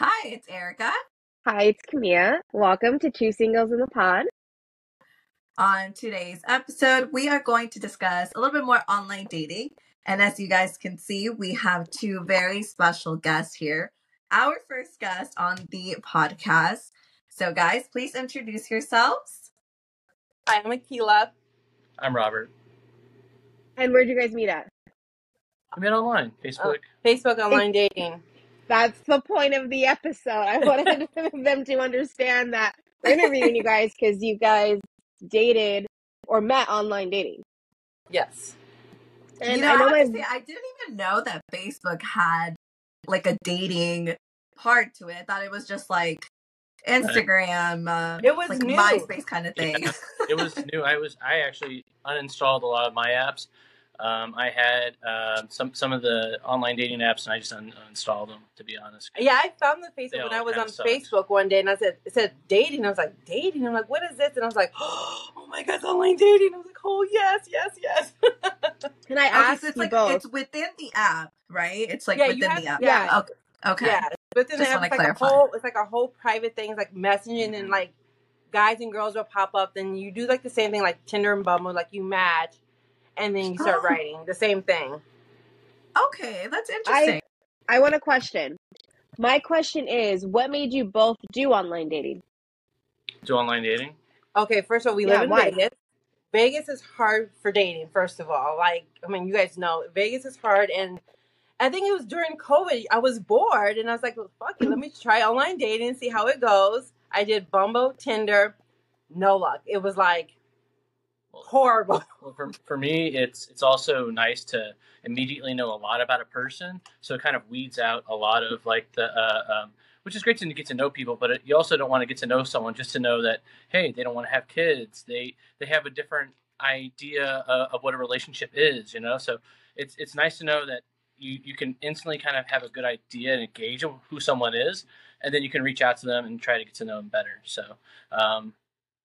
Hi, it's Erica. Hi, it's Camilla. Welcome to Two Singles in the Pod. On today's episode, we are going to discuss a little bit more online dating. And as you guys can see, we have two very special guests here. Our first guest on the podcast. So, guys, please introduce yourselves. Hi, I'm Akila. I'm Robert. And where'd you guys meet at? I met online, Facebook. Oh, Facebook online dating. That's the point of the episode. I wanted them to understand that we're interviewing you guys because you guys dated or met online dating. Yes. And you know, I know I, have to my say, I didn't even know that Facebook had like a dating part to it. I thought it was just like Instagram, uh, It was like new. MySpace kind of thing. Yeah. it was new. I was I actually uninstalled a lot of my apps. Um, I had uh, some some of the online dating apps, and I just un- uninstalled them. To be honest, Yeah, I found the Facebook when I was on sucked. Facebook one day, and I said it said dating. I was like dating. I'm like, what is this? And I was like, oh my god, it's online dating. I was like, oh yes, yes, yes. can I Okay, ask so it's like both? it's within the app, right? It's like Yeah, within have- the app. yeah. Okay. Okay. Yeah, but then Just it's wanna like clarify. a whole, it's like a whole private thing, it's like messaging and like guys and girls will pop up. Then you do like the same thing, like Tinder and Bumble, like you match, and then you start Oh. writing the same thing. Okay, that's interesting. I want a question. My question is, what made you both do online dating? do online dating. Okay, first of all, we Yeah, live in why? Vegas. Vegas is hard for dating, first of all. Like, I mean, you guys know Vegas is hard. And I think it was during COVID. I was bored and I was like, well, fuck it. Let me try online dating and see how it goes. I did Bumble, Tinder. No luck. It was like horrible. Well, for, for me, it's it's also nice to immediately know a lot about a person, so it kind of weeds out a lot of like the, uh, um, which is great to get to know people, but it, you also don't want to get to know someone just to know that hey, they don't want to have kids, they they have a different idea uh, of what a relationship is, you know. So it's it's nice to know that you you can instantly kind of have a good idea and gauge of who someone is, and then you can reach out to them and try to get to know them better. So um,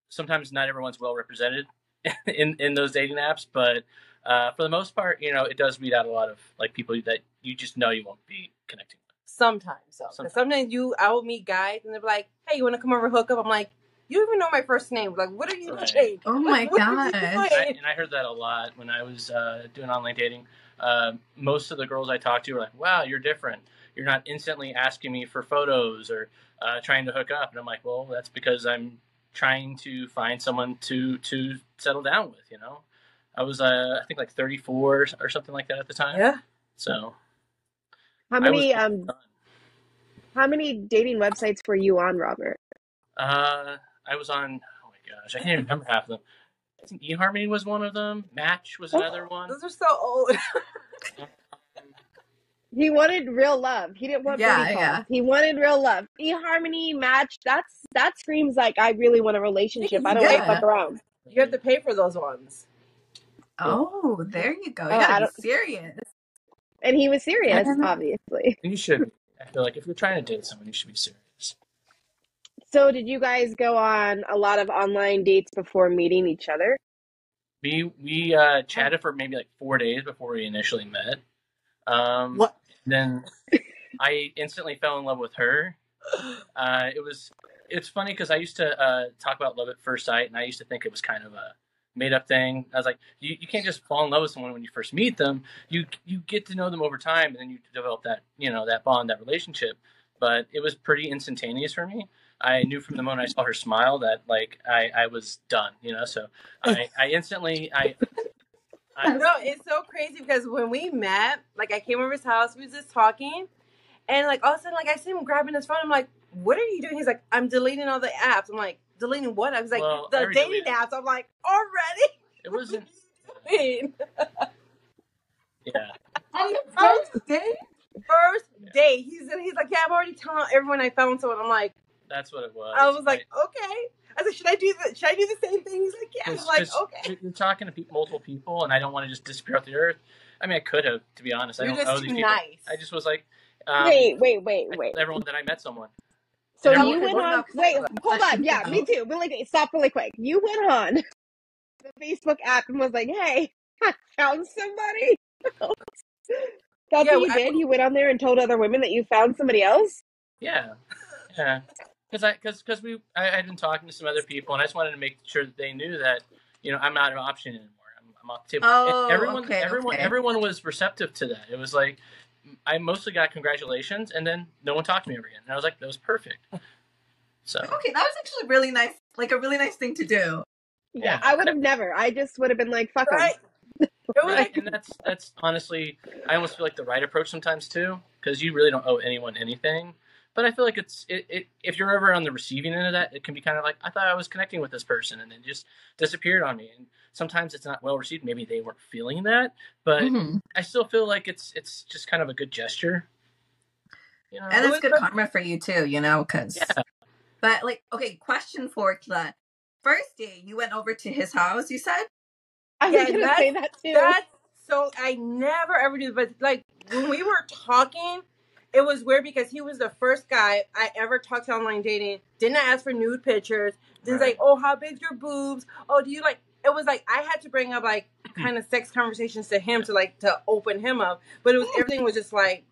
sometimes not everyone's well represented in in those dating apps, but uh, for the most part, you know, it does weed out a lot of like people that you just know you won't be connecting with. Sometimes, so. 'Cause Sometimes. Sometimes you, I will meet guys and they're like, hey, you want to come over hook up? I'm like, you don't even know my first name. Like, what are you Right. doing? Oh my What are you gosh. And I, and I heard that a lot when I was uh, doing online dating. Uh, most of the girls I talked to were like, "Wow, you're different. You're not instantly asking me for photos or uh, trying to hook up." And I'm like, "Well, that's because I'm trying to find someone to to settle down with." You know, I was uh, I think like 34 or something like that at the time. Yeah. So How many was um how many dating websites were you on, Robert? Uh, I was on. Oh my gosh, I can't even remember half of them. I think eHarmony was one of them. Match was another one. Those are so old. He wanted real love. He didn't want Yeah, booty yeah. He wanted real love. eHarmony match. That's that screams like I really want a relationship. I don't want Yeah. to fuck around. you have to pay for those ones. Oh, there you go. You Oh, gotta be serious. And he was serious, obviously. You should. I feel like if you're trying to date someone, you should be serious. So, did you guys go on a lot of online dates before meeting each other? We we uh, chatted for maybe like four days before we initially met. Um, What? Then I instantly fell in love with her. Uh, it was it's funny because I used to uh, talk about love at first sight, and I used to think it was kind of a made up thing. I was like, you, you can't just fall in love with someone when you first meet them. You you get to know them over time, and then you develop that you know that bond, that relationship. But it was pretty instantaneous for me. I knew from the moment I saw her smile that like I, I was done, you know. So I, I instantly I, I No, it's so crazy because when we met, like I came over his house, we was just talking, and like all of a sudden, like I see him grabbing his phone. I'm like, "What are you doing?" He's like, "I'm deleting all the apps." I'm like, "Deleting what?" I was like, Well, "The dating deleted. apps." I'm like, "Already?" it wasn't Doing? yeah. On the first day. First Yeah. date, he's he's like, "Yeah, I'm already telling everyone I found someone." I'm like, That's what it was. I was like, "Okay." I said, "Should I do the Should I do the same thing?" He's like, "Yeah." I'm 'Cause- like, 'cause "Okay." you're- You're talking to pe- multiple people, and I don't want to just disappear off the earth. I mean, I could have, to be honest. I You're don't just know these too people. nice. I just was like, um, wait, wait, wait, wait. told everyone that I met someone. So Yeah, you went on. Wait, Facebook? hold on. Yeah, me too. But like, stop really quick. You went on the Facebook app and was like, "Hey, I found somebody." That's Yeah, what you I- did. You went on there and told other women that you found somebody else. Yeah, yeah. Because I because because we I had been talking to some other people, and I just wanted to make sure that they knew that you know I'm not an option anymore. I'm, I'm off the table. Oh, And everyone okay, everyone okay. everyone was receptive to that. It was like I mostly got congratulations, and then no one talked to me ever again. And I was like, that was perfect. So Okay, that was actually really nice, like a really nice thing to do. Yeah, Yeah. I would have never. I just would have been like, fuck 'em. Right. Right, and that's that's honestly I almost feel like the right approach sometimes too, because you really don't owe anyone anything. But I feel like it's it, it if you're ever on the receiving end of that, it can be kind of like I thought I was connecting with this person, and it just disappeared on me. And sometimes it's not well received. Maybe they weren't feeling that, but Mhm. I still feel like it's it's just kind of a good gesture. You know? And it's good good- karma for you too, you know, because. Yeah. But like, okay, question for the first day you went over to his house. You said. I was Yeah, gonna that's- say that too. That's so I never ever do, but like when we were talking, it was weird because he was the first guy I ever talked to online dating. Didn't ask for nude pictures. Didn't Right. say, "Oh, how big's your boobs? Oh, do you like?" It was like I had to bring up like kind of sex conversations to him to like to open him up, but it was everything was just like.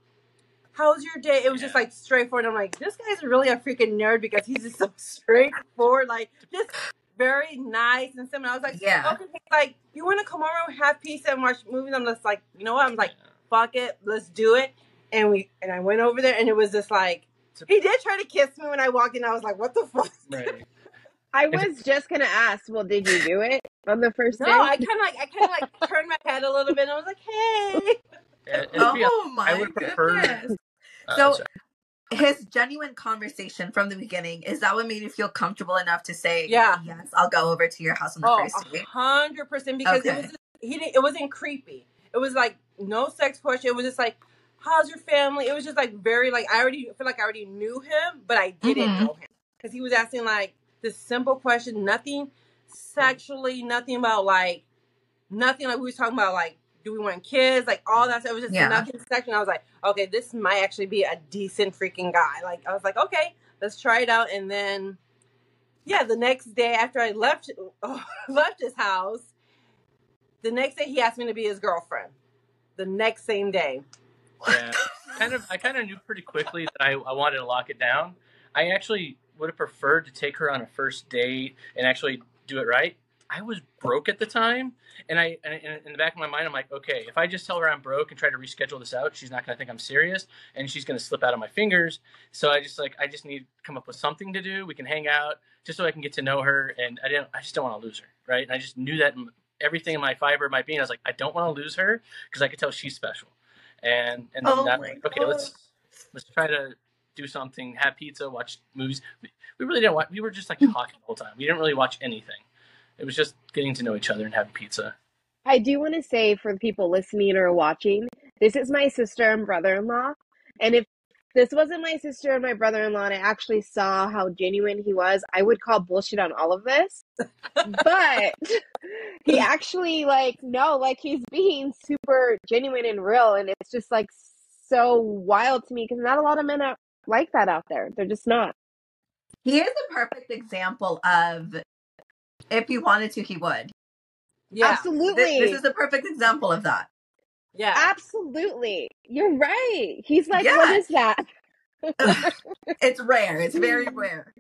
How's your day? It was just like straightforward. I'm like, this guy's really a freaking nerd because he's just so straightforward, like just very nice and simple. I was like, Yeah. okay, like you want to come over and have pizza and watch movies? I'm just like, you know what? I'm like, fuck it, let's do it. And we and I went over there and it was just like he did try to kiss me when I walked in. I was like, what the fuck? right. I was just gonna ask. Well, did you do it on the first No, day? I kind of like I kind of like turned my head a little bit and I was like, hey. And, and to be Oh my I would prefer. goodness! uh, So- sorry. His genuine conversation from the beginning is that what made you feel comfortable enough to say, Yeah. yes, I'll go over to your house on the Oh, first a day." hundred percent because Okay. it was he didn't, it wasn't creepy. It was like no sex question. It was just like, how's your family? It was just like very like I already feel like I already knew him, but I didn't Mhm. know him because he was asking like this simple question, nothing sexually, nothing about like nothing like we was talking about like do we want kids, like all that stuff. It was just Yeah. nothing sexual. I was like, okay, this might actually be a decent freaking guy. Like I was like, okay, let's try it out, and then. Yeah, the next day after I left left his house, the next day he asked me to be his girlfriend. The next same day. Yeah, kind of. I kind of knew pretty quickly that I, I wanted to lock it down. I actually would have preferred to take her on a first date and actually do it right. I was broke at the time, and I and in the back of my mind, I'm like, okay, if I just tell her I'm broke and try to reschedule this out, she's not gonna think I'm serious, and she's gonna slip out of my fingers. So I just like I just need to come up with something to do. We can hang out just so I can get to know her, and I didn't. I just don't want to lose her, right? And I just knew that everything in my fiber, my being, I was like, I don't want to lose her because I could tell she's special. And and then Oh that, my okay, let's let's try to do something, have pizza, watch movies. We, we really didn't watch. We were just like hmm. talking the whole time. We didn't really watch anything. It was just getting to know each other and having pizza. I do want to say for the people listening or watching, this is my sister and brother in law. And if this wasn't my sister and my brother in law and I actually saw how genuine he was, I would call bullshit on all of this. but he actually, like, no, like, he's being super genuine and real. And it's just, like, so wild to me because not a lot of men are like that out there. They're just not. He is a perfect example of if he wanted to, he would. Yeah. Absolutely. This, this is a perfect example of that. Yeah. Absolutely. You're right. He's like, Yeah. what is that? It's rare. It's very rare.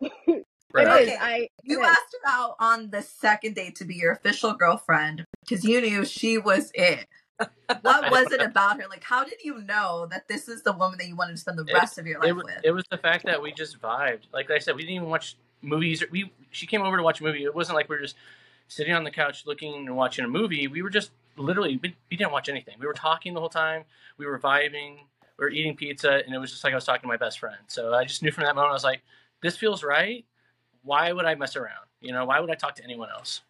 Right. It is. Okay. I You it is. asked her out on the second date to be your official girlfriend because you knew she was it. What was it about her? Like, how did you know that this is the woman that you wanted to spend the It- rest of your life It, with? it was the fact that we just vibed. Like I said, we didn't even watch movies. We she came over to watch a movie. It wasn't like we were just sitting on the couch looking and watching a movie. We were just literally we, we didn't watch anything. We were talking the whole time. We were vibing. We were eating pizza, and it was just like I was talking to my best friend. So I just knew from that moment I was like, this feels right. Why would I mess around? You know, why would I talk to anyone else?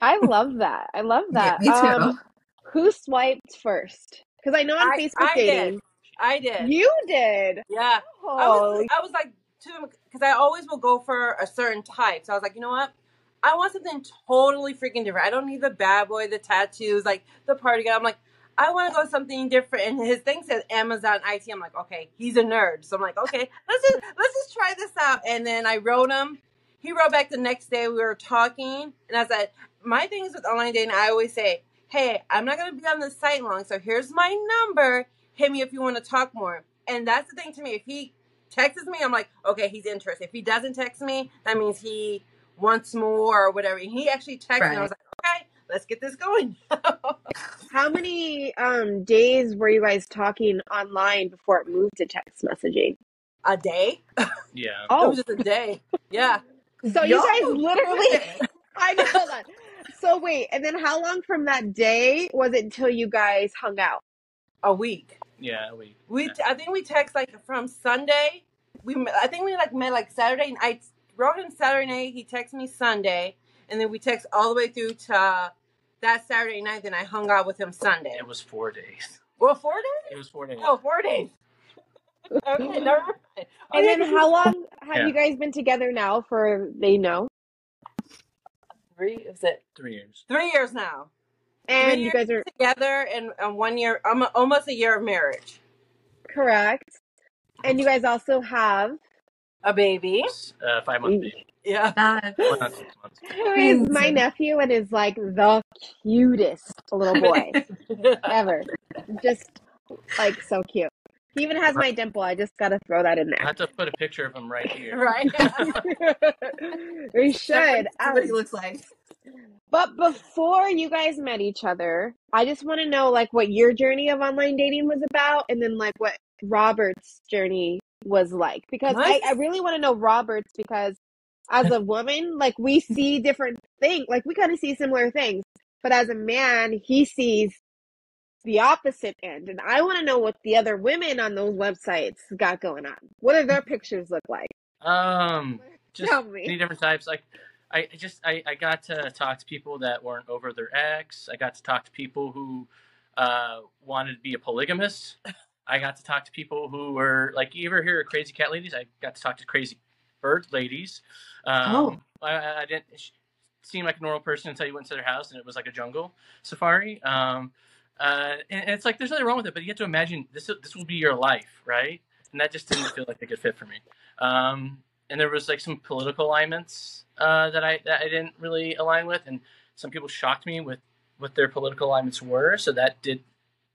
I love that. I love Yeah, that. me too. Um, who swiped first? Because I know on I- Facebook I did. dating, I did. you did. yeah. I Oh, was, I was like to him because I always will go for a certain type. So I was like, you know what? I want something totally freaking different. I don't need the bad boy, the tattoos, like the party guy. I'm like, I want to go something different. And his thing says Amazon IT. I'm like, okay, he's a nerd. So I'm like, okay, let's just let's just try this out. And then I wrote him. He wrote back the next day. We were talking, and I said, my thing is with online dating. I always say, hey, I'm not gonna be on the site long, so here's my number. Hit me if you want to talk more. And that's the thing to me. If he texts me, I'm like, okay, he's interested. If he doesn't text me, that means he wants more or whatever. And he actually texted me. I was like, okay, let's get this going. How many um days were you guys talking online before it moved to text messaging? a day. Yeah. It Oh, was just a day. Yeah. so you guys literally I know that. So wait, and then how long from that day was it until you guys hung out? A week. Yeah. A week. We. We I think we text like from Sunday. We I think we like met like Saturday. and I wrote him Saturday night. He texted me Sunday, and then we text all the way through to that Saturday night. Then I hung out with him Sunday. It was four days. Well, four days. It was four days. Oh, four days. Okay, never mind. And Okay, then how long have Yeah. you guys been together now for they know? Three is it? Three years. Three years now. And Three you guys are together, and, and one year, um, almost a year of marriage. correct. And you guys also have A baby. Uh, five months. Baby. Yeah. That's not six months. who is my nephew and is like the cutest little boy ever. Just like so cute. He even has my dimple. I just gotta throw that in there. I there. have to put a picture of him right here. right. we should. See what he looks like. but before you guys met each other, I just want to know like what your journey of online dating was about, and then like what Robert's journey was like. Because I, Nice. I really want to know Robert's because as a woman, like we see different things, like we kind of see similar things, but as a man, he sees the opposite end, and I want to know what the other women on those websites got going on. What do their pictures look like? Um, just Tell many me. different types. Like, I I just I, I got to talk to people that weren't over their ex. I got to talk to people who uh, wanted to be a polygamist. I got to talk to people who were like, you ever hear of crazy cat ladies? I got to talk to crazy bird ladies. Um, Oh. I, I didn't seem like a normal person until you went to their house and it was like a jungle safari. Um, uh, and, and it's like there's nothing wrong with it, but you have to imagine this this will be your life, right? And that just didn't feel like a good fit for me. Um, and there was like some political alignments uh, that I that I didn't really align with, and some people shocked me with what their political alignments were, so that did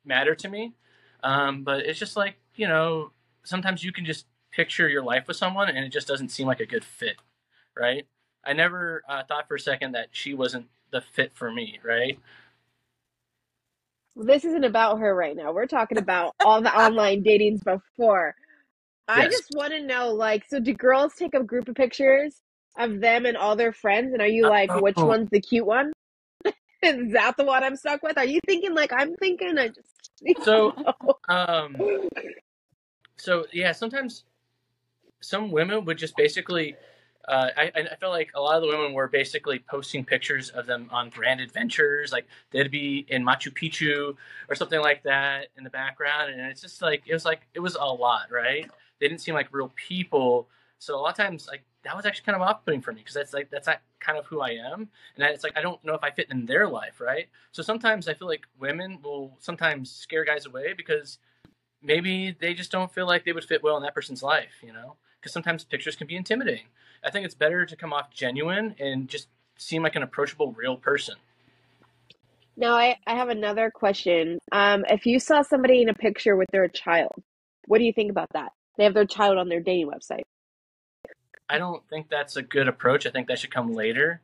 matter to me. Um, but it's just like you know, sometimes you can just picture your life with someone, and it just doesn't seem like a good fit, right? I never uh, thought for a second that she wasn't the fit for me, right? This isn't about her right now. We're talking about all the online datings before. I just want to know, like, so do girls take a group of pictures of them and all their friends, and are you like, which Oh. one's the cute one? Is that the one I'm stuck with? Are you thinking like I'm thinking? I just So, um, so yeah, sometimes some women would just basically. Uh, I, I felt like a lot of the women were basically posting pictures of them on grand adventures, like they'd be in Machu Picchu or something like that in the background, and it's just like it was like it was a lot, right? They didn't seem like real people, so a lot of times like that was actually kind of off-putting for me because that's like that's not kind of who I am, and it's like I don't know if I fit in their life, right? So sometimes I feel like women will sometimes scare guys away because maybe they just don't feel like they would fit well in that person's life, you know? Because sometimes pictures can be intimidating. I think it's better to come off genuine and just seem like an approachable, real person. now I I have another question. Um, if you saw somebody in a picture with their child, what do you think about that? They have their child on their dating website. I don't think that's a good approach. I think that should come later.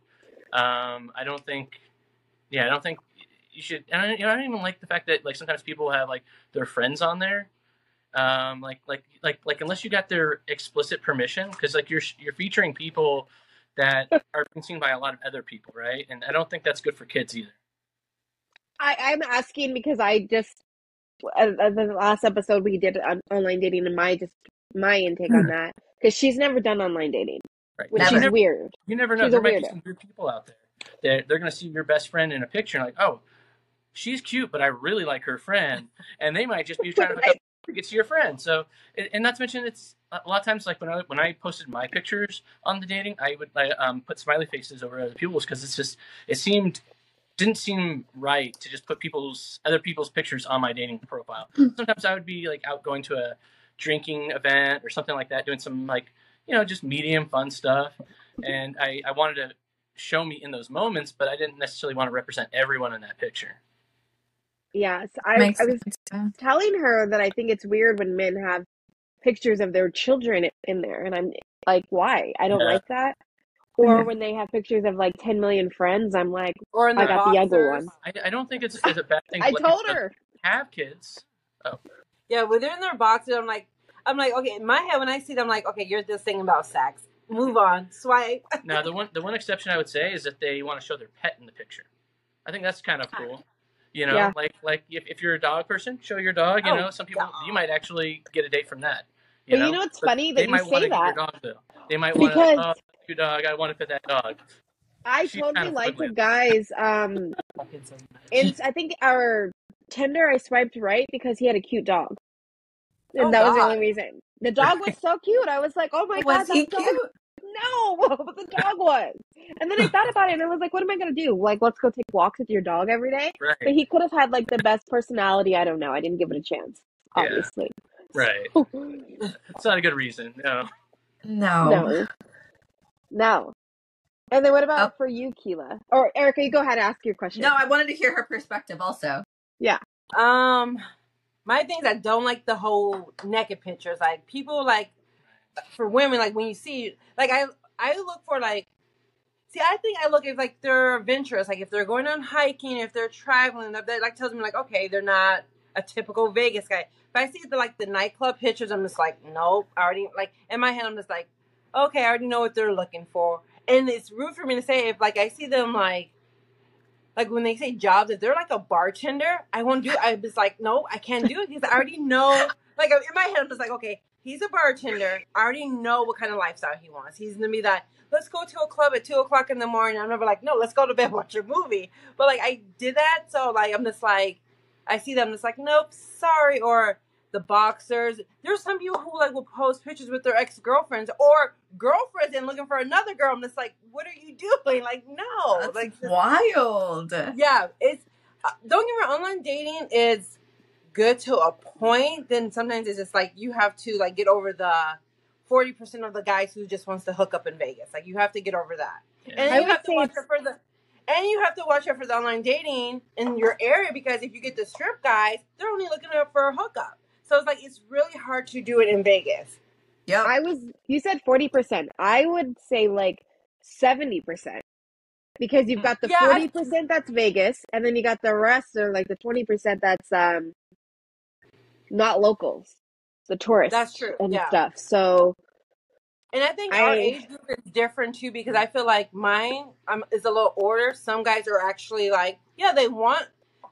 Um, I don't think, yeah, I don't think you should. And I, you know, I don't even like the fact that like sometimes people have like their friends on there. Um, like like like like unless you got their explicit permission, because like you're you're featuring people that are being seen by a lot of other people, right? And I don't think that's good for kids either. I, I'm asking because I just uh, uh, the last episode we did on online dating and my just my intake on that because she's never done online dating, Right. which Never. is never, weird. you never know. She's There might be some weird people out there. They're, they're going to see your best friend in a picture and like, oh, she's cute, but I really like her friend. And they might just be trying to hook up to get to your friend. So, and and not to mention, it's a lot of times like when I when I posted my pictures on the dating, I would I, um, put smiley faces over other people's because it's just it seemed didn't seem right to just put people's other people's pictures on my dating profile. Sometimes I would be like out going to a drinking event or something like that, doing some like you know just medium fun stuff, and I I wanted to show me in those moments, but I didn't necessarily want to represent everyone in that picture. Yes, I, Makes I was sense. Telling her that I think it's weird when men have pictures of their children in there, and I'm like, why? I don't Yeah. like that. Or when they have pictures of like 10 million friends, I'm like, Or in I their got the ugly boxers. one. I, I don't think it's, it's a bad thing. I told her. have kids. Oh. Yeah, when they're in their boxes, I'm like, I'm like, okay. In my head, when I see them, I'm like, okay, you're just thinking about sex. Move on. Swipe. Now the one the one exception I would say is that they want to show their pet in the picture. I think that's kind of cool. You know, Yeah. like like if, if you're a dog person, show your dog. You Oh, know, some people God. you might actually get a date from that. You But know, you know what's But funny they that you might want say your that? dog. They might want Because- to. Oh, your dog. I want to pet that dog. I She's totally kind of like the guys. Um, in I think our Tinder, I swiped right because he had a cute dog, and Oh, that was the only reason. The dog was so cute. I was like, oh my god, Was he that dog cute? No, but the dog was. And then I thought about it and I was like, what am I going to do? Like, let's go take walks with your dog every day? But he could have had like the best personality. I don't know. I didn't give it a chance, Yeah. obviously. Right. It's not a good reason. No. No. no. No. And then what about Oh. for you, Keela? Or Erica, you go ahead and ask your question. No, I wanted to hear her perspective also. Um, my things I don't like the whole naked pictures. Like people like for women, like when you see like I I look for like see I think I look if like they're adventurous, like if they're going on hiking, if they're traveling, that, like tells me like okay they're not a typical Vegas guy. If I see the like the nightclub pictures, I'm just like nope. I already like in my head I'm just like okay I already know what they're looking for, and it's rude for me to say if like I see them like like when they say jobs, if they're like a bartender, I won't do. I was like, no, I can't do it because I already know. Like in my head, I'm just like, okay, he's a bartender. I already know what kind of lifestyle he wants. He's gonna be that. Let's go to a club at two o'clock in the morning. I'm never like, no, let's go to bed, watch a movie. But like I did that, so like I'm just like, I see them, just like, nope, sorry, or the boxers. There's some people who like will post pictures with their ex girlfriends or girlfriends and looking for another girl. I'm just like, what are you doing? Like, no, That's like wild. yeah, it's uh, don't get me wrong. Online dating is good to a point. Then sometimes it's just like you have to like get over the forty percent of the guys who just wants to hook up in Vegas. Like you have to get over that, and I then you have to watch it's- out for the. And you have to watch out for the online dating in your area because if you get the strip guys, they're only looking up for a hookup. So it's like it's really hard to do it in Vegas. Yeah. I was, you said 40%. I would say like 70%. Because you've got the Yeah, 40% that's Vegas, and then you got the rest, or like the 20% that's um not locals, the tourists. That's true, And yeah. stuff. So, And I think our age group is different too because I feel like mine um, is a little older. Some guys are actually like, yeah, they want,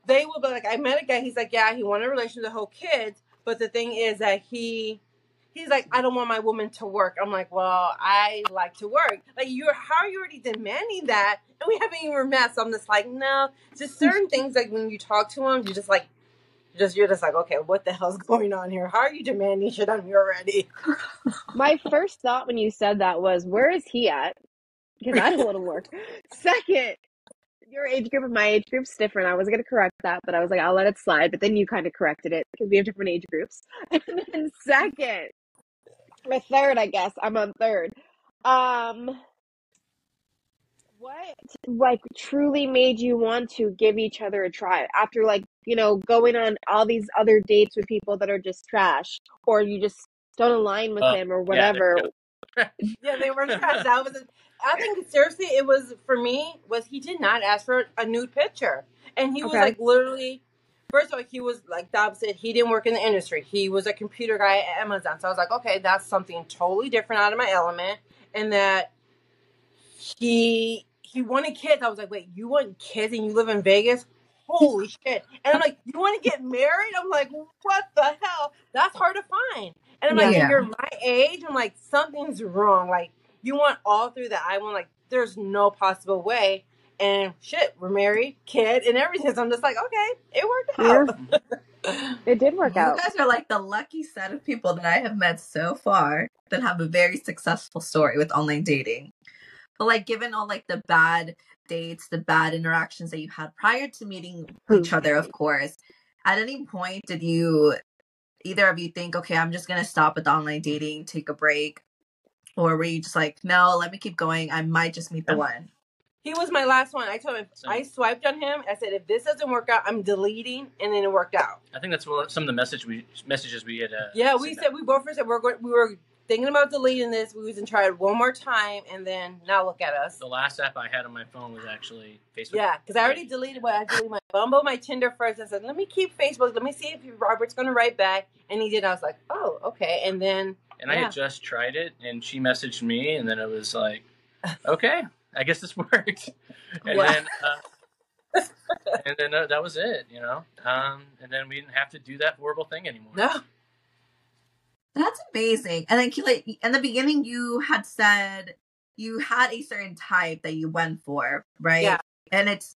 they will be like, I met a guy, he's like, yeah, he wanted a relationship with the whole kids. But the thing is that he, he's like, I don't want my woman to work. I'm like, well, I like to work. Like, you're, how are you already demanding that? And we haven't even met. So I'm just like, no, just certain things like when you talk to him, you're just like, just you're just like, okay, what the hell's going on here? How are you demanding shit on me already? my first thought when you said that was, where is he at? Because I don't want to work. Second, your age group and my age group's different. I was going to correct that, but I was like, I'll let it slide. But then you kind of corrected it because we have different age groups. And then second, my third, I guess I'm on third. Um, what like truly made you want to give each other a try after like you know going on all these other dates with people that are just trash or you just don't align with Uh, them or whatever? you Yeah, they were trash. That was. I think seriously, it was for me. Was he did not ask for a nude picture, and he was Okay. like literally. First of all, he was like Dob said, he didn't work in the industry. He was a computer guy at Amazon. So I was like, okay, that's something totally different out of my element. And that he he wanted kids. I was like, wait, you want kids and you live in Vegas? Holy shit! And I'm like, you want to get married? I'm like, what the hell? That's hard to find. And I'm like, Yeah. if you're my age, I'm like, something's wrong. Like, you want all through that. I want like, there's no possible way. And shit, we're married, kid, and everything. So I'm just like, okay, it worked out. It did work you out. You guys are like the lucky set of people that I have met so far that have a very successful story with online dating. But like given all like the bad dates, the bad interactions that you had prior to meeting each other, of course, at any point did you either of you think, okay, I'm just gonna stop with online dating, take a break? Or were you just like, no, let me keep going. I might just meet the one. He was my last one. I told him So- I swiped on him. I said, if this doesn't work out, I'm deleting, and then it worked out. I think that's what some of the message we messages we had. Uh, Yeah, we sent said we both said we're going, we were thinking about deleting this. We was gonna try it one more time, and then now look at us. The last app I had on my phone was actually Facebook. Yeah, because I already deleted what I deleted my Bumble, my Tinder first. I said, let me keep Facebook. Let me see if Robert's gonna write back, and he did. I was like, oh, okay. And then And I had just tried it, and she messaged me, and then it was like, okay, I guess this worked. And then, uh, and then uh, that was it, you know. Um, and then we didn't have to do that horrible thing anymore. no, That's amazing. And then, like in the beginning, you had said you had a certain type that you went for, right? Yeah. And it's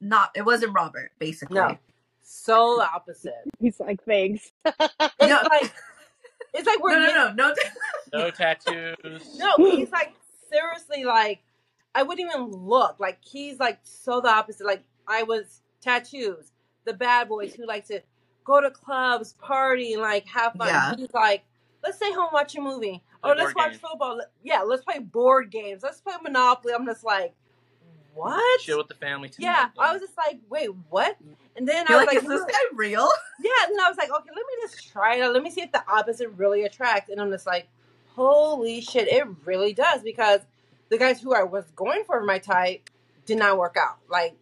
not. It wasn't Robert, basically. no, so opposite. He's like, thanks. It's No. like it's like we're No, no, getting- no, no. No tattoos. No, he's like seriously like I wouldn't even look. Like he's like so the opposite. Like I was tattoos, the bad boys who like to go to clubs, party, and like have fun. Yeah. He's like, let's stay home, watch a movie. Or let's watch games. football. Yeah, let's play board games. Let's play Monopoly. I'm just like, what? Chill with the family. Too. Yeah, I was just like, wait, what? And then You're I was like, like, is this guy real? yeah, and then I was like, okay, let me just try it out. Let me see if the opposite really attracts. And I'm just like, holy shit, it really does because the guys who I was going for my type did not work out. Like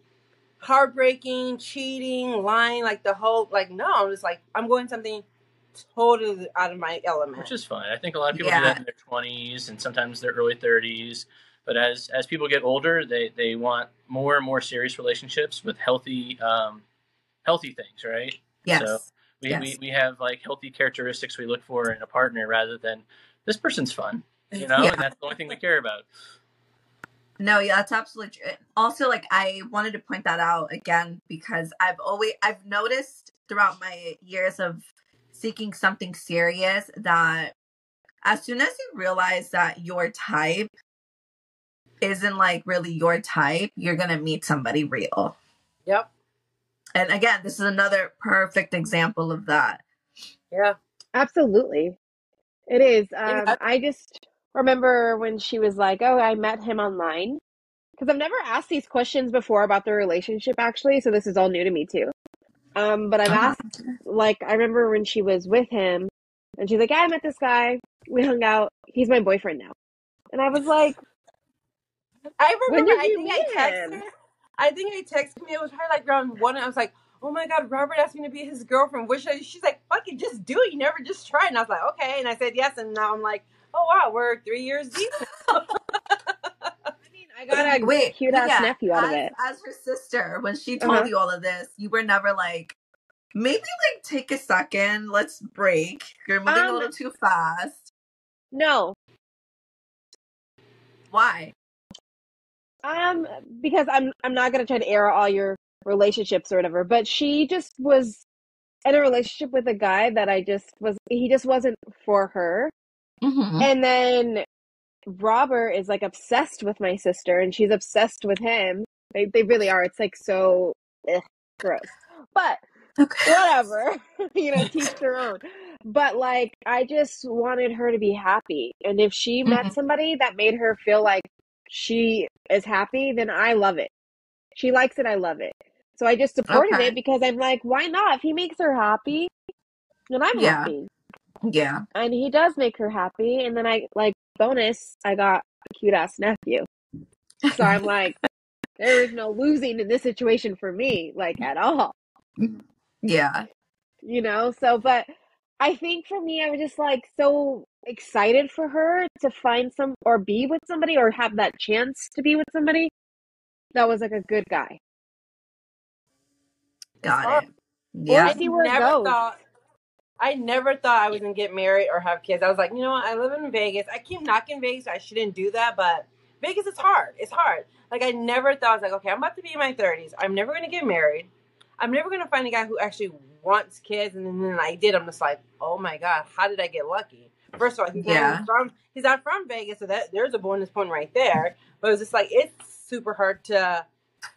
heartbreaking, cheating, lying, like the whole like no, I'm just like I'm going something totally out of my element. which is fine. I think a lot of people Yeah. do that in their twenties and sometimes their early thirties. But as as people get older, they they want more and more serious relationships with healthy um, healthy things, right? Yes. So we, Yes. we we have like healthy characteristics we look for in a partner rather than this person's fun, you know, Yeah. and that's the only thing we care about. No, yeah, that's absolutely true. Also, like I wanted to point that out again because I've always I've noticed throughout my years of seeking something serious that as soon as you realize that your type isn't like really your type, you're gonna meet somebody real. Yep. And again, this is another perfect example of that. Yeah. Absolutely. It is. Um, Yeah. I just remember when she was like, Oh, I met him online. Because I've never asked these questions before about the relationship, actually. So this is all new to me, too. Um, but I've asked, like, I remember when she was with him and she's like, Yeah, I met this guy. We hung out. He's my boyfriend now. And I was like, I When remember. did I you think I texted. him? I think I texted me. It was probably like around one. And I was like, "Oh my god, Robert asked me to be his girlfriend. Which I, she's like, fuck it, just do it. You never just try." And I was like, "Okay," and I said yes. And now I'm like, "Oh wow, we're three years deep." I got a Wait, cute ass yeah, nephew out as, of it. As her sister, when she told Uh-huh. you all of this, you were never like, maybe like take a second, let's break. You're moving a Um, little too fast. No, Why? Um, because I'm I'm not gonna try to air all your relationships or whatever, but she just was in a relationship with a guy that I just was he just wasn't for her. Mm-hmm. And then Robert is like obsessed with my sister and she's obsessed with him. They they really are. It's like so ugh, gross. But Okay. whatever. you know, teach their own. But like I just wanted her to be happy. And if she met Mhm. somebody that made her feel like she is happy, then I love it. She likes it, I love it. So I just supported Okay. it because I'm like, why not? If he makes her happy, then I'm Yeah. happy. Yeah. And he does make her happy. And then I like bonus, I got a cute ass nephew. So I'm like, there is no losing in this situation for me, like at all. Yeah. you know so but i think for me i was just like so excited for her to find some or be with somebody or have that chance to be with somebody that was like a good guy Got it. Yeah. Or see where it never goes. thought. I never thought I was gonna get married or have kids. I was like, you know what? I live in Vegas. I keep knocking Vegas. I shouldn't do that, but Vegas is hard. It's hard. Like I never thought I was like, okay, I'm about to be in my 30s. I'm never gonna get married. I'm never gonna find a guy who actually wants kids. And then I did. I'm just like, oh my god, how did I get lucky? First of all, he's not Yeah. even from he's not from Vegas, so that there's a bonus point right there. But it's just like it's super hard to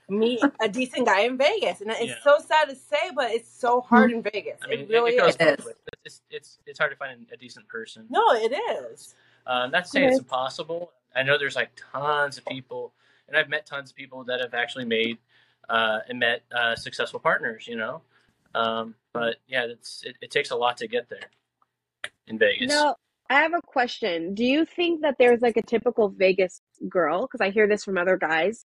meet a decent guy in Vegas, and it's Yeah. so sad to say, but it's so hard in Vegas. I mean, it really it goes is. Both ways. It's, it's it's hard to find a decent person. No, it is. Uh, not saying It it's impossible. I know there's like tons of people and I've met tons of people that have actually made uh, and met uh, successful partners. You know, um, but yeah, it's it, it takes a lot to get there in Vegas. No. I have a question. Do you think that there's like a typical Vegas girl? Because I hear this from other guys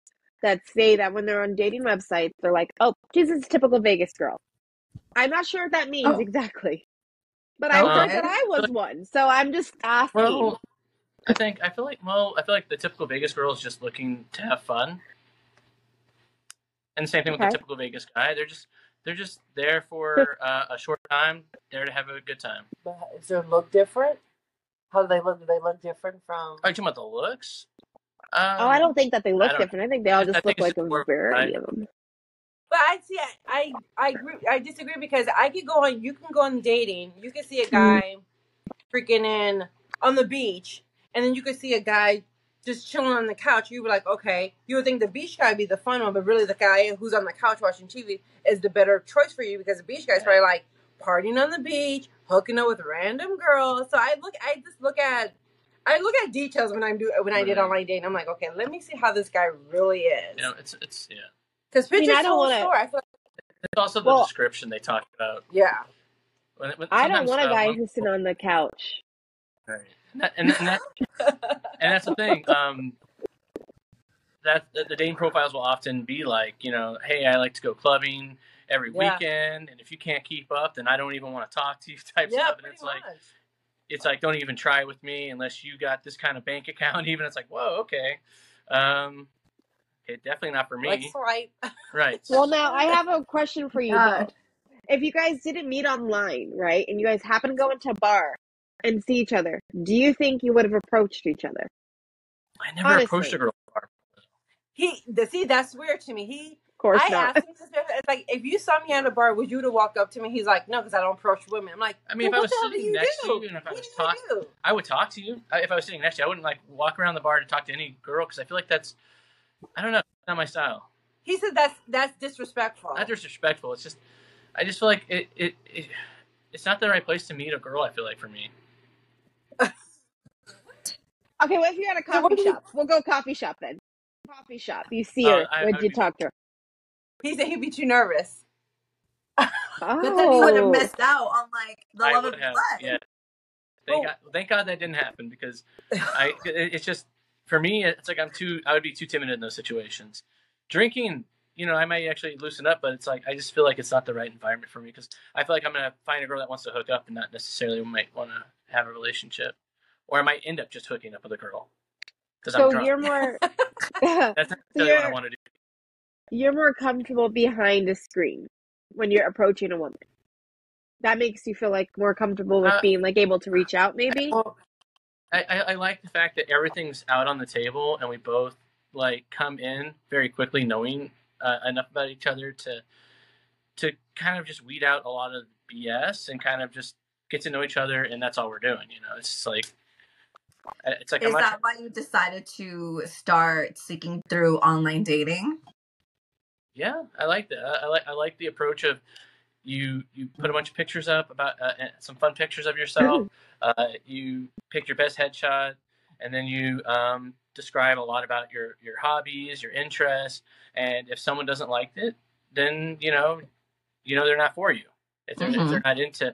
that say that when they're on dating websites, they're like, oh, she's a typical Vegas girl. I'm not sure what that means Oh. exactly. But I Okay. heard that I was one. So I'm just asking. Well, I think I feel like well, I feel like the typical Vegas girl is just looking to have fun, and the same thing with the typical Vegas guy. They're just they're just there for uh, a short time, there to have a good time. But is their look different? How do they look? Do they look different from? Are you talking about the looks? Um, oh, I don't think that they look don't- different. I think they all just think look like a more- variety I- of them. But I see. I, I I agree. I disagree because I could go on. You can go on dating. You can see a guy freaking in on the beach, and then you could see a guy just chilling on the couch. You were like, okay, you would think the beach guy would be the fun one, but really the guy who's on the couch watching TV is the better choice for you because the beach guy's probably like partying on the beach, hooking up with random girls. So I look. I just look at. I look at details when I'm do when I did Right. online dating. I'm like, okay, let me see how this guy really is. You know, it's it's yeah. Because I mean, pictures I don't tell wanna- story. I feel like, It's also the Well- description they talk about. yeah. When, when, I don't sometimes, want a uh, guy when- who's sitting on the couch. Right. And, that, and, and, that, and that's the thing. Um, that the, the dating profiles will often be like, you know, hey, I like to go clubbing every Yeah. weekend, and if you can't keep up, then I don't even want to talk to you. Type yeah, stuff, and pretty it's like, much. It's like, don't even try with me unless you got this kind of bank account. Even it's like, whoa, okay, um, okay, definitely not for me, Like swipe. right? Well, now I have a question for you. God. If you guys didn't meet online, right, and you guys happen to go into a bar and see each other, do you think you would have approached each other? I never honestly. approached a girl. He, the, see, that's weird to me. He, Of course I not. asked him this. It's like, if you saw me at a bar, would you to walk up to me? He's like, no, because I don't approach women. I'm like, I mean, well, if I was what the do sitting next to you and if I What was do you talking. I would talk to you. I, if I was sitting next to you, I wouldn't like walk around the bar to talk to any girl because I feel like that's, I don't know, not my style. He said that's that's disrespectful. Not disrespectful. It's just, I just feel like it, it, it, it's not the right place to meet a girl. I feel like for me. Okay, what if you're at a So what coffee you- shop? We'll go coffee shop then. Coffee shop. You see Uh, her. I- Would I you would- talk to her? He said he'd be too nervous. Oh. But then you would have missed out on like the I love of would your have, life. yeah. Oh. Thank Oh. God, thank God that didn't happen because I, it's just for me, it's like I'm too, I would be too timid in those situations. Drinking, you know, I might actually loosen up, but it's like I just feel like it's not the right environment for me because I feel like I'm gonna find a girl that wants to hook up and not necessarily might want to have a relationship, or I might end up just hooking up with a girl because I'm So drunk. you're more That's not necessarily what I want to do. You're more comfortable behind a screen when you're approaching a woman. That makes you feel like more comfortable with Uh, being like able to reach out, maybe. I, I, I like the fact that everything's out on the table and we both like come in very quickly knowing uh, enough about each other to to kind of just weed out a lot of BS and kind of just get to know each other and that's all we're doing. You know, it's just like it's like Is I'm that why you decided to start seeking through online dating? Yeah, I like that. I, I like I like the approach of you you put a bunch of pictures up about uh, some fun pictures of yourself. Uh, you pick your best headshot, and then you um, describe a lot about your your hobbies, your interests, and if someone doesn't like it, then you know you know they're not for you. If they're, if Mhm. they're not into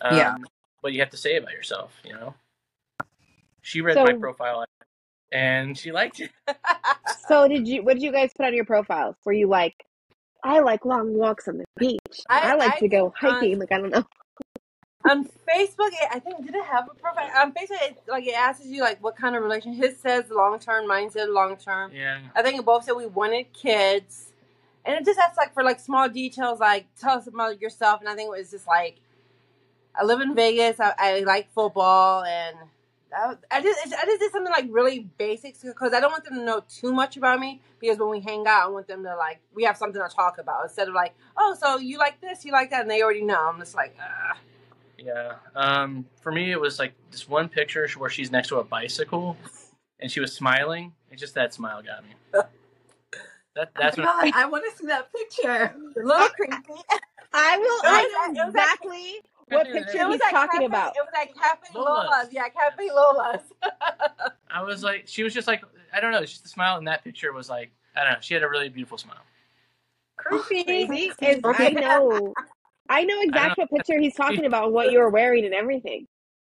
um, Yeah. what you have to say about yourself, you know. She read my profile and she liked it. So did you? What did you guys put on your profiles? Were you like, I like long walks on the beach. I, I- like I to go think on- hiking. like I don't know. on Facebook, it, I think did it have a profile? On Facebook, it, like it asks you like what kind of relation. His says long term, mine said long term. Yeah. I think it both said we wanted kids, and it just asks like for like small details, like tell us about yourself. And I think it was just like, I live in Vegas. I, I like football, and I, I just I just did something like really basics because I don't want them to know too much about me because when we hang out, I want them to like we have something to talk about instead of like, oh, so you like this, you like that, and they already know. I'm just like, ah. Yeah. Um, for me, it was like this one picture where she's next to a bicycle, and she was smiling. And just that smile got me. That that's oh God, I want to see that picture. a little creepy. I will. I know it was like- exactly what picture It was he's like talking cafe, about. It was like Cafe Lola's. Lola's. Yeah, Cafe Lola's. I was like, she was just like, I don't know, just the smile in that picture was like, I don't know, she had a really beautiful smile. Creepy. See, I know. I know exactly what picture he's talking about and what you were wearing and everything.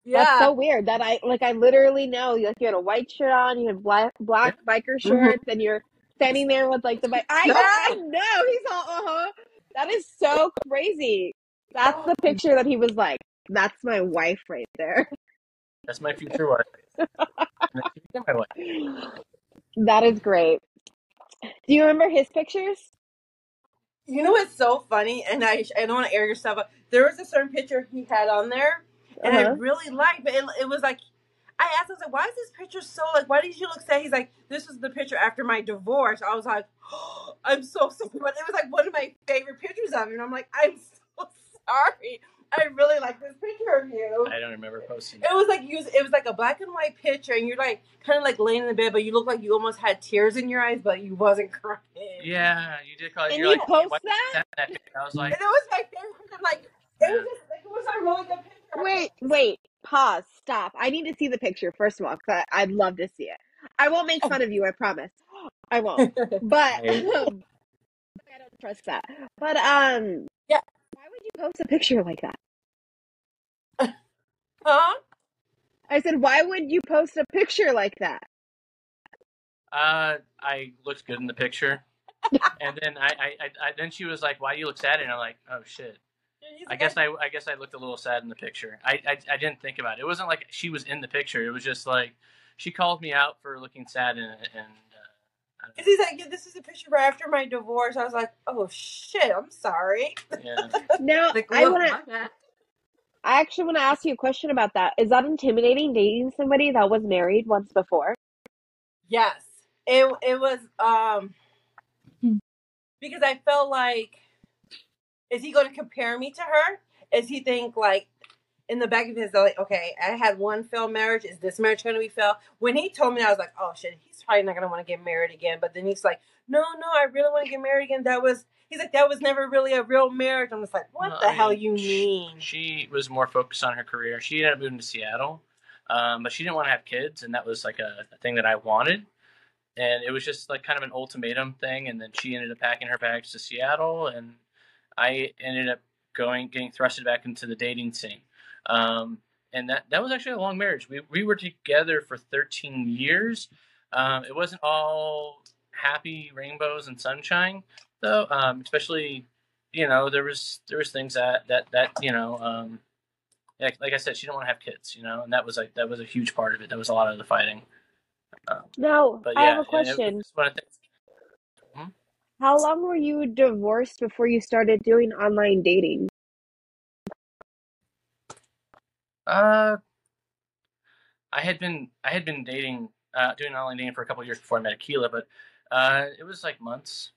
Yeah. That's so weird that I like I literally know like you had a white shirt on, you had black black biker shorts, and you're standing there with like the bike. I Yeah. I know he's all uh huh. That is so crazy. That's the picture that he was like. That's my wife right there. That's my future wife. And then she became my wife. That is great. Do you remember his pictures? You know what's so funny? And I, I don't want to air yourself up. There was a certain picture he had on there, and I Uh-huh. really liked. But it, it was like, I asked, I was like, "Why is this picture so like? Why did you look sad?" He's like, "This was the picture after my divorce." I was like, "I'm so sorry," but it was like one of my favorite pictures of him. and I'm like, "I'm so sorry." I really like this picture of you. I don't remember posting. It was like you. It was like a black and white picture, and you're like kind of like laying in the bed, but you look like you almost had tears in your eyes, but you wasn't crying. Yeah, you did call it. And You're like, post why did you that? that? I was like, and it was my favorite. picture. Like it was just like it was a really good picture. Wait, wait, pause, stop. I need to see the picture first of all, because I'd love to see it. I won't make fun of you, I promise. I won't. But I don't trust that. But um, Yeah. Why would you post a picture like that? Huh? I said, why would you post a picture like that? uh, I looked good in the picture. and then I, I, I, I, then she was like, "Why do you look sad?" And I'm like, "Oh shit." He's I guess I, I guess I looked a little sad in the picture. I, I, I didn't think about it. It wasn't like she was in the picture. It was just like she called me out for looking sad and and. Uh, I Cause he's like, yeah, this is a picture right after my divorce. I was like, oh shit, I'm sorry. yeah. Now, Like, I want to. I actually want to ask you a question about that. Is that intimidating dating somebody that was married once before? Yes, it it was um Hmm. because I felt like, is he going to compare me to her? Is he think like in the back of his like, okay, I had one failed marriage. Is this marriage going to be failed? When he told me, I was like, oh shit, he's probably not going to want to get married again. But then he's like, no, no, I really want to get married again. That was he's like, that was never really a real marriage. I'm just like, what the I hell you mean? She was more focused on her career. She ended up moving to Seattle, um, but she didn't want to have kids, and that was like a, a thing that I wanted. And it was just like kind of an ultimatum thing. And then she ended up packing her bags to Seattle, and I ended up going getting thrusted back into the dating scene. Um, and that that was actually a long marriage. We we were together for 13 years. Um, it wasn't all happy rainbows and sunshine though. Um, especially, you know, there was there was things that that that you know. Um, like, like I said, she didn't want to have kids, you know, and that was like that was a huge part of it. That was a lot of the fighting. Um, No, but I have a question. was one of the things- How long were you divorced before you started doing online dating? Uh, I had been I had been dating, uh, doing online dating for a couple of years before I met Akila, but uh, it was like months.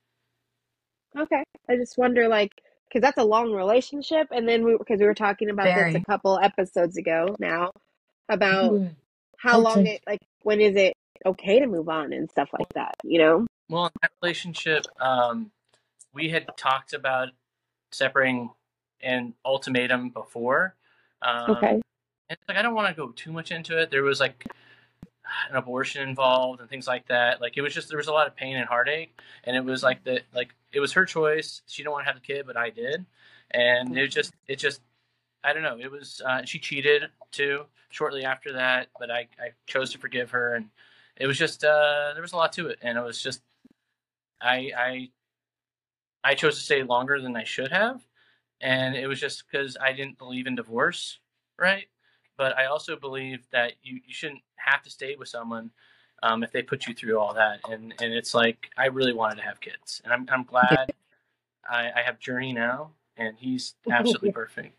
Okay. I just wonder, like, because that's a long relationship. And then we, because we were talking about this a couple episodes ago now about Mm-hmm. how long it, like, when is it okay to move on and stuff like that, you know? Well, in that relationship, um, we had talked about separating an ultimatum before. Um, Okay. Like I don't want to go too much into it. There was like an abortion involved and things like that. Like it was just there was a lot of pain and heartache, and it was like that. Like it was her choice. She didn't want to have the kid, but I did, and it just it just I don't know. It was uh, she cheated too shortly after that, but I I chose to forgive her, and it was just uh, there was a lot to it, and it was just I I I chose to stay longer than I should have, and it was just because I didn't believe in divorce, right? But I also believe that you, you shouldn't have to stay with someone um, if they put you through all that, and and it's like I really wanted to have kids, and I'm I'm glad I, I have Journey now, and he's absolutely perfect.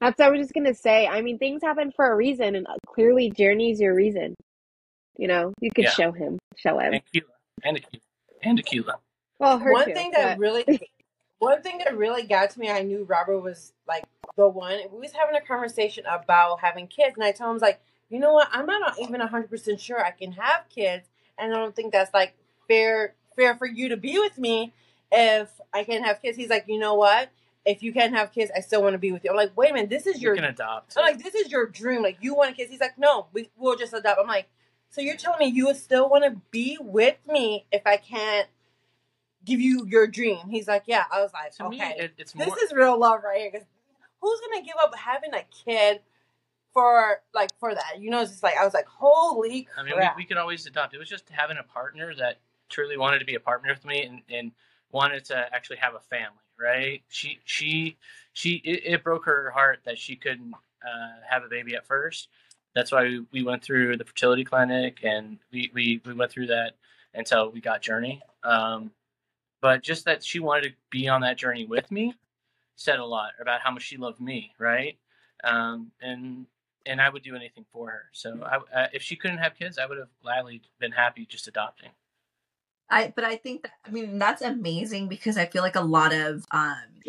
That's what I was just gonna say. I mean, things happen for a reason, and uh, clearly Journey's your reason. You know, you could Yeah. show him, show him. And Akila. and Akila. and Akila. Well, her one too, thing that but- really one thing that really got to me i knew robert was like the one we was having a conversation about having kids and i told him like you know what i'm not even 100% sure i can have kids and i don't think that's like fair fair for you to be with me if i can't have kids he's like you know what if you can't have kids i still want to be with you i'm like wait a minute this is You your can adopt. I'm like, this is your dream. Like, you want kids. He's like, no, we, we'll just adopt. I'm like, So you're telling me you would still want to be with me if I can't give you your dream? He's like, yeah. I was like, To me, okay, it, it's more. this is real love right here. Who's gonna give up having a kid for like for that? You know, it's just like I was like, holy I mean, we, we could always adopt. It was just having a partner that truly wanted to be a partner with me and, and wanted to actually have a family. Right? She she she. It, it broke her heart that she couldn't uh, have a baby at first. That's why we, we went through the fertility clinic and we, we, we went through that until we got Journey. Um, but just that she wanted to be on that journey with me said a lot about how much she loved me, right? Um, and and I would do anything for her. So I, uh, if she couldn't have kids, I would have gladly been happy just adopting. I but I think that I mean that's amazing because I feel like a lot of um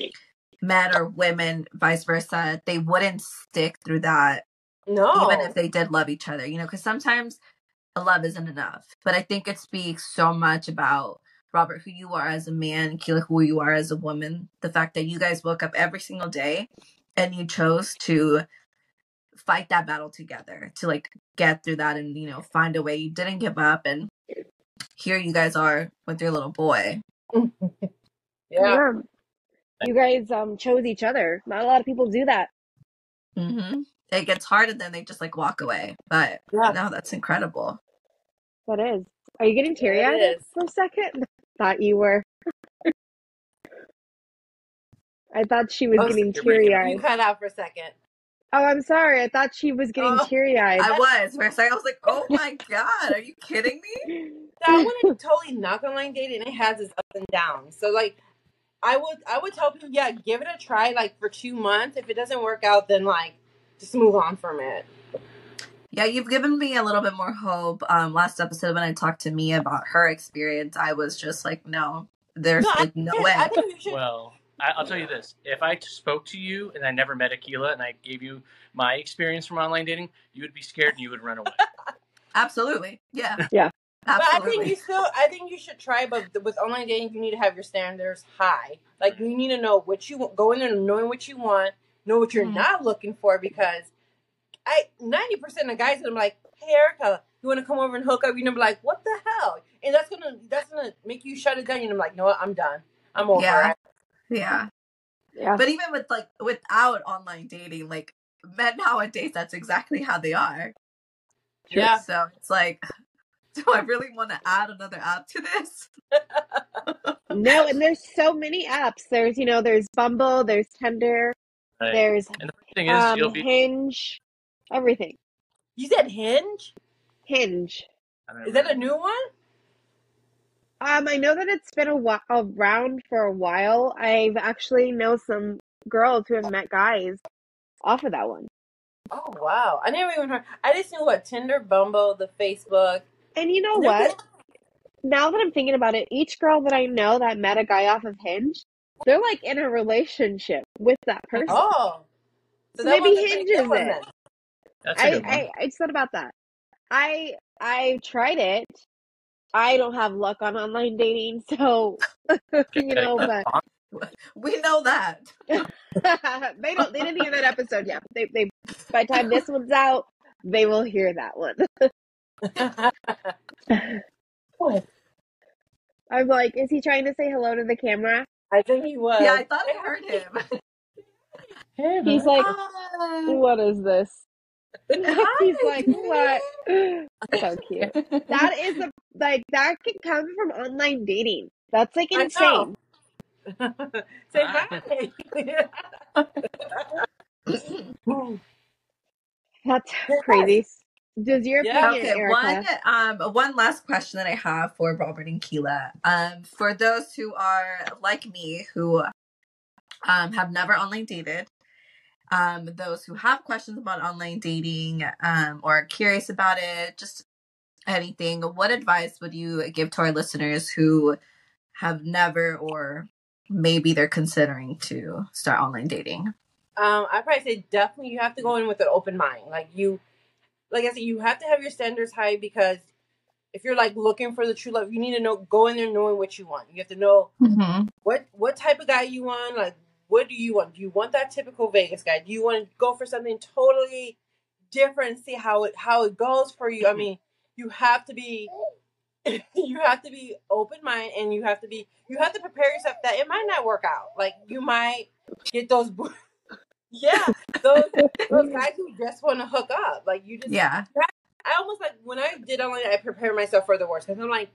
men or women, vice versa, they wouldn't stick through that no, even if they did love each other, you know, because sometimes love isn't enough. But I think it speaks so much about Robert, who you are as a man, Keela, who you are as a woman. The fact that you guys woke up every single day and you chose to fight that battle together to like get through that and you know find a way. You didn't give up, and here you guys are with your little boy. yeah. You guys um chose each other. Not a lot of people do that. hmm It gets hard, and then they just like walk away. But Yeah. no, that's incredible. That is. Are you getting teary Yeah, it eyed for a second? Thought you were. I thought she was Oh, getting teary breaking up. You eyed. cut out for a second. Oh, I'm sorry. I thought she was getting Oh, teary eyed. I was for a second. I was like, "Oh my god, are you kidding me?" So I want to totally knock online dating. It has its ups and downs. So like, I would I would tell people, yeah, give it a try. Like for two months. If it doesn't work out, then like just move on from it. Yeah, you've given me a little bit more hope. Um, last episode when I talked to Mia about her experience, I was just like, "No, there's No, I, like no think- way." I think should. Well, I, I'll tell you this: if I spoke to you and I never met Akila and I gave you my experience from online dating, you would be scared and you would run away. Absolutely, yeah, Yeah. But I think you still, I think you should try. But with online dating, you need to have your standards high. Like you need to know what you want. Go in there knowing what you want, know what you're Mhm. not looking for. Because I ninety percent of guys, that I'm like, hey Erica, you want to come over and hook up? You're gonna be like, what the hell? And that's gonna that's gonna make you shut it down. You're gonna like, no, I'm done. I'm over Yeah. it. Yeah, Yeah. but even with like without online dating, like men nowadays, that's exactly how they are. Yeah. So it's like, do I really want to add another app to this? No, and there's so many apps. There's, you know, there's Bumble, there's Tinder, Right? there's And the thing is, um, you'll be. Hinge, everything. You said Hinge? Hinge. I don't Is that a new one? Um, I know that it's been a while around for a while. I've actually know some girls who have met guys off of that one. Oh wow! I never even heard. I just knew what Tinder, Bumble, the Facebook. And you know Never- what? Now that I'm thinking about it, each girl that I know that met a guy off of Hinge, they're like in a relationship with that person. Oh, So that maybe was a pretty Hinge good is one it. Then. That's a I, good one. I I just thought about that. I I tried it. I don't have luck on online dating, so you know, but We know that. they don't they didn't hear that episode yet. They they by the time this one's out, they will hear that one. What? I'm like, is he trying to say hello to the camera? I think he was. Yeah, I thought I heard him. He's like, Hi. what is this? He's like, what? So cute. That is a like that can come from online dating. That's like insane. Say hi. That's crazy. Does your Yeah. opinion, Okay, Erica? one um one last question that I have for Robert and Keela. Um for those who are like me who um have never online dated, um those who have questions about online dating um or are curious about it, just anything, what advice would you give to our listeners who have never or maybe they're considering to start online dating? Um, I probably say definitely you have to go in with an open mind. Like you, like I said, you have to have your standards high because if you're like looking for the true love, you need to know go in there knowing what you want. You have to know Mm-hmm. what what type of guy you want. Like what do you want? Do you want that typical Vegas guy? Do you want to go for something totally different and see how it how it goes for you? I mm-hmm. mean, you have to be you have to be open mind and you have to be you have to prepare yourself that it might not work out. Like you might get those yeah those those guys who just want to hook up. Like you just Yeah. I almost like when I did online, I prepared myself for the worst because I'm like,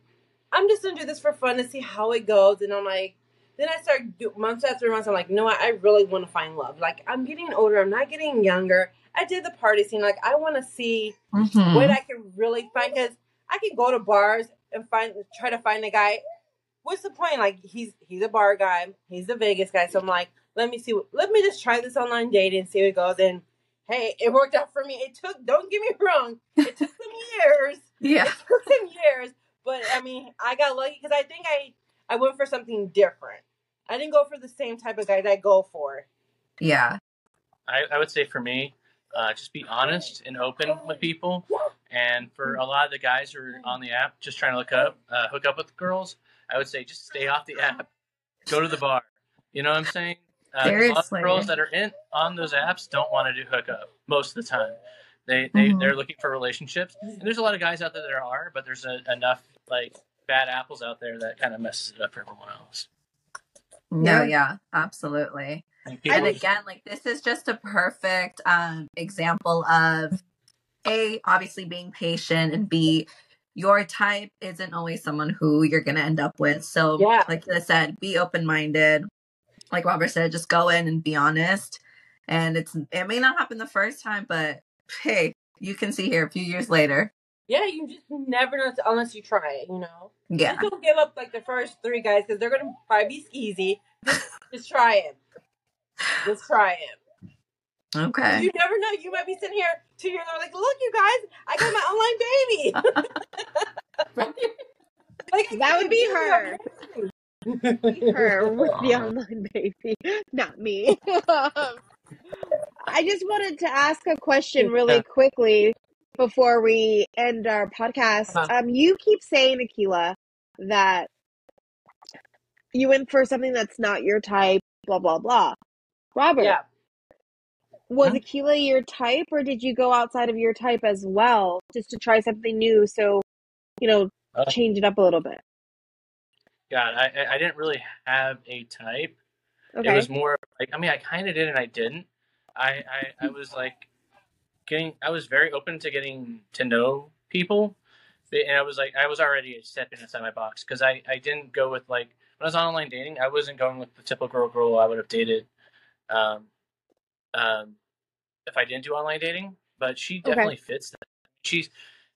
I'm just gonna do this for fun to see how it goes, and I'm like, then I start do, months after months. I'm like, no, I really want to find love. Like I'm getting older, I'm not getting younger. I did the party scene. Like I want to see Mhm. what I can really find because I can go to bars and find try to find a guy. What's the point? Like he's he's a bar guy, he's a Vegas guy. So I'm like, let me see. what- Let me just try this online dating and see how it goes. And hey, it worked out for me. It took. Don't get me wrong. It took some years. Yeah. It took some years, but I mean, I got lucky because I think I I went for something different. I didn't go for the same type of guy that I go for. Yeah. I, I would say for me, uh, just be honest and open with people. And for a lot of the guys who are on the app just trying to look up, uh, hook up with girls, I would say just stay off the app, go to the bar. You know what I'm saying? Uh, 'cause a lot of Seriously. girls that are in on those apps don't want to do hookup most of the time. They they Mhm. they're looking for relationships, and there's a lot of guys out there that are, but there's a, enough like bad apples out there that kind of messes it up for everyone else. No, Yeah. yeah, absolutely. And And again, like this is just a perfect um example of A, obviously being patient and B, your type isn't always someone who you're gonna end up with. So Yeah. like I said, be open minded. Like Robert said, just go in and be honest. And it's it may not happen the first time, but hey, you can see here a few years later. Yeah, you just never know unless you try it. You know. Yeah. Just don't give up like the first three guys because they're gonna probably be skeezy. Just, just try it. Just try it. Okay. You never know. You might be sitting here two years old, like, look, you guys, I got my online baby. like That would be her. her. her with the online baby, not me. I just wanted to ask a question really quickly before we end our podcast. Uh-huh. Um, you keep saying, Akila, that you went for something that's not your type, blah blah blah. Robert, Yeah. was? Akila your type, or did you go outside of your type as well, just to try something new? So, you know, Uh. change it up a little bit. God, I I- I didn't really have a type. Okay. It was more like I mean I kind of did and I didn't. I, I I was like getting I was very open to getting to know people, and I was like I was already stepping inside my box because I I didn't go with like when I was online dating I wasn't going with the typical girl I would have dated, um, um, if I didn't do online dating. But she Okay. definitely fits that. She's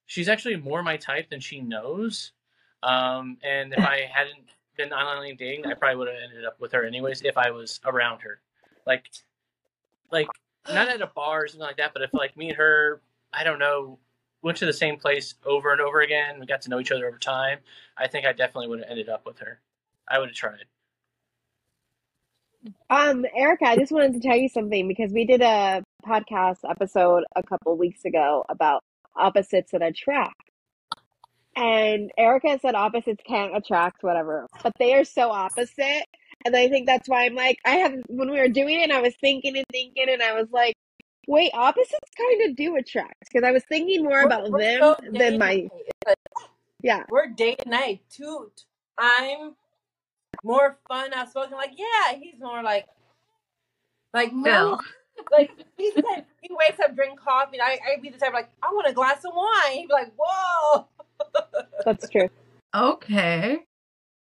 she's actually more my type than she knows. Um, and if I hadn't been online dating, I probably would have ended up with her anyways if I was around her. Like, like not at a bar or something like that, but if like me and her, I don't know, went to the same place over and over again, we got to know each other over time. I think I definitely would have ended up with her. I would have tried. Um, Erica, I just wanted to tell you something because we did a podcast episode a couple weeks ago about opposites that attract. And Erica said opposites can't attract, whatever, but they are so opposite. And I think that's why I'm like, I have, when we were doing it, I was thinking and thinking, and I was like, wait, opposites kind of do attract because I was thinking more We're- about we're them so than my, night. Yeah. We're day and night. Too. I'm more fun outspoken. Like, yeah, he's more like, like Bill. no, like he said he wakes up, drink coffee. And I, I'd be the type like, I want a glass of wine. He'd be like, whoa. That's true. Okay.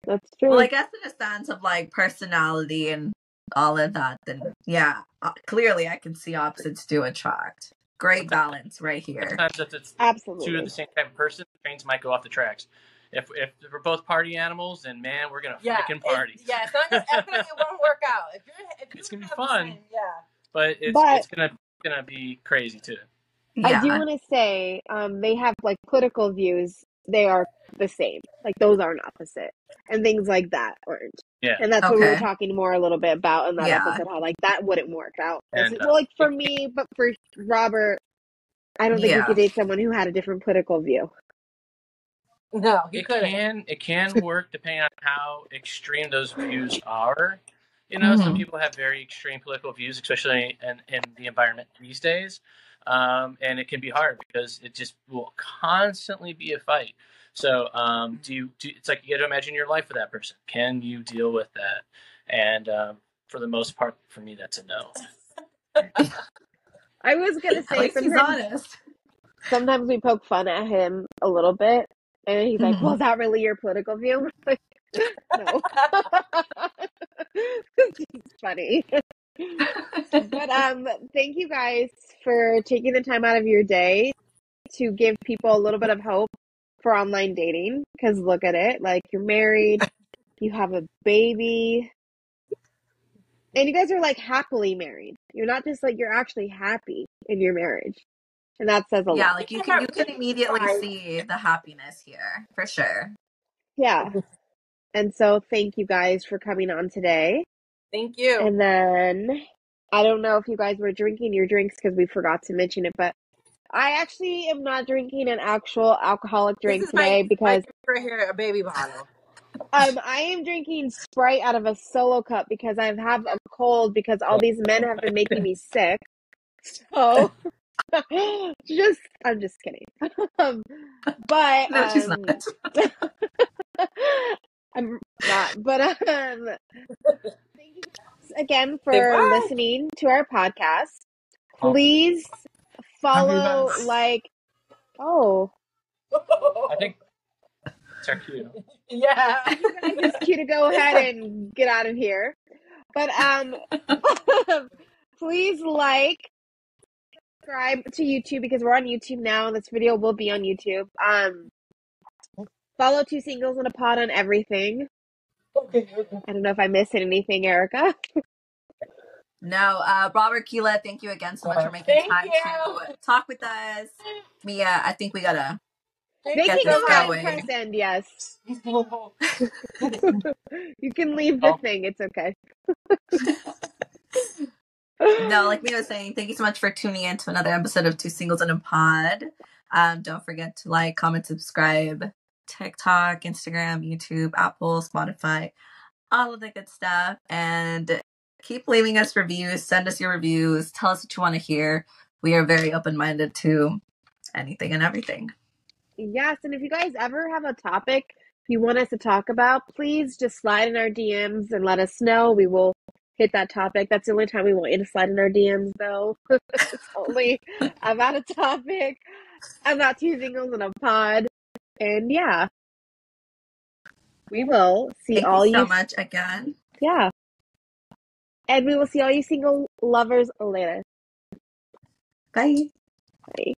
That's true. Well, I guess in a sense of like personality and all of that, then yeah, uh, clearly I can see opposites do attract. Great balance right here. Sometimes if it's two Absolutely. of the same type of person, trains might go off the tracks. If if we're both party animals, then man, we're gonna Yeah, freaking it- party. yeah, it's not gonna, it won't work out. If you're, if It's gonna be fun. same- yeah. But it's But- it's gonna gonna be crazy too. I do want to say um, they have like political views. They are the same. Like those aren't opposite, and things like that aren't. Yeah. And that's what we were talking more a little bit about in that Yeah. episode. How like that wouldn't work out. And, well, like for me, but for Robert, I don't think Yeah. you could date someone who had a different political view. No, you It couldn't. can it can work depending on how extreme those views are. You know, some Mhm. people have very extreme political views, especially in, in the environment these days. Um, and it can be hard because it just will constantly be a fight. So um, do you? Do, it's like you got to imagine your life with that person. Can you deal with that? And um, for the most part, for me, that's a no. I was gonna say least he's sometimes, honest. sometimes we poke fun at him a little bit, and he's like, Mhm. "Well, is that really your political view?" Like, no, he's funny. But um, thank you guys for taking the time out of your day to give people a little bit of hope for online dating. Because look at it, like you're married, you have a baby, and you guys are like happily married. You're not just like you're actually happy in your marriage, and that says a yeah, lot. like you can you can immediately see the happiness here for sure. Yeah. And so thank you guys for coming on today. Thank you. And then I don't know if you guys were drinking your drinks because we forgot to mention it, but I actually am not drinking an actual alcoholic drink today my because right here, a baby bottle. um I am drinking Sprite out of a solo cup because I have a cold because all these men have been making me sick. So just I'm just kidding. um, but No, she's um, not. I'm not. But um, thank you guys again for listening to our podcast. Please follow, like, oh, I think it's our cue. yeah. you guys it's cute to go ahead and get out of here. But um, please like, subscribe to YouTube because we're on YouTube now, and this video will be on YouTube. Um, follow Two Singles and a Pod on everything. Okay. I don't know if I missed anything, Erica. No, uh, Robert Keela, thank you again so much for making time you. to talk with us. Mia, I think we gotta. They Get can this go going. and press end, yes. you can leave the Oh. thing, it's okay. No, like Mia was saying, thank you so much for tuning in to another episode of Two Singles in a Pod. Um, don't forget to like, comment, subscribe, TikTok, Instagram, YouTube, Apple, Spotify, all of the good stuff. And keep leaving us reviews. Send us your reviews. Tell us what you want to hear. We are very open minded to anything and everything. Yes, and if you guys ever have a topic you want us to talk about, please just slide in our DMs and let us know. We will hit that topic. That's the only time we want you to slide in our DMs, though. it's only about a topic. I'm not two singles in a pod. And yeah, we will see Thank all you so you. much again. Yeah. And we will see all you single lovers later. Bye. Bye.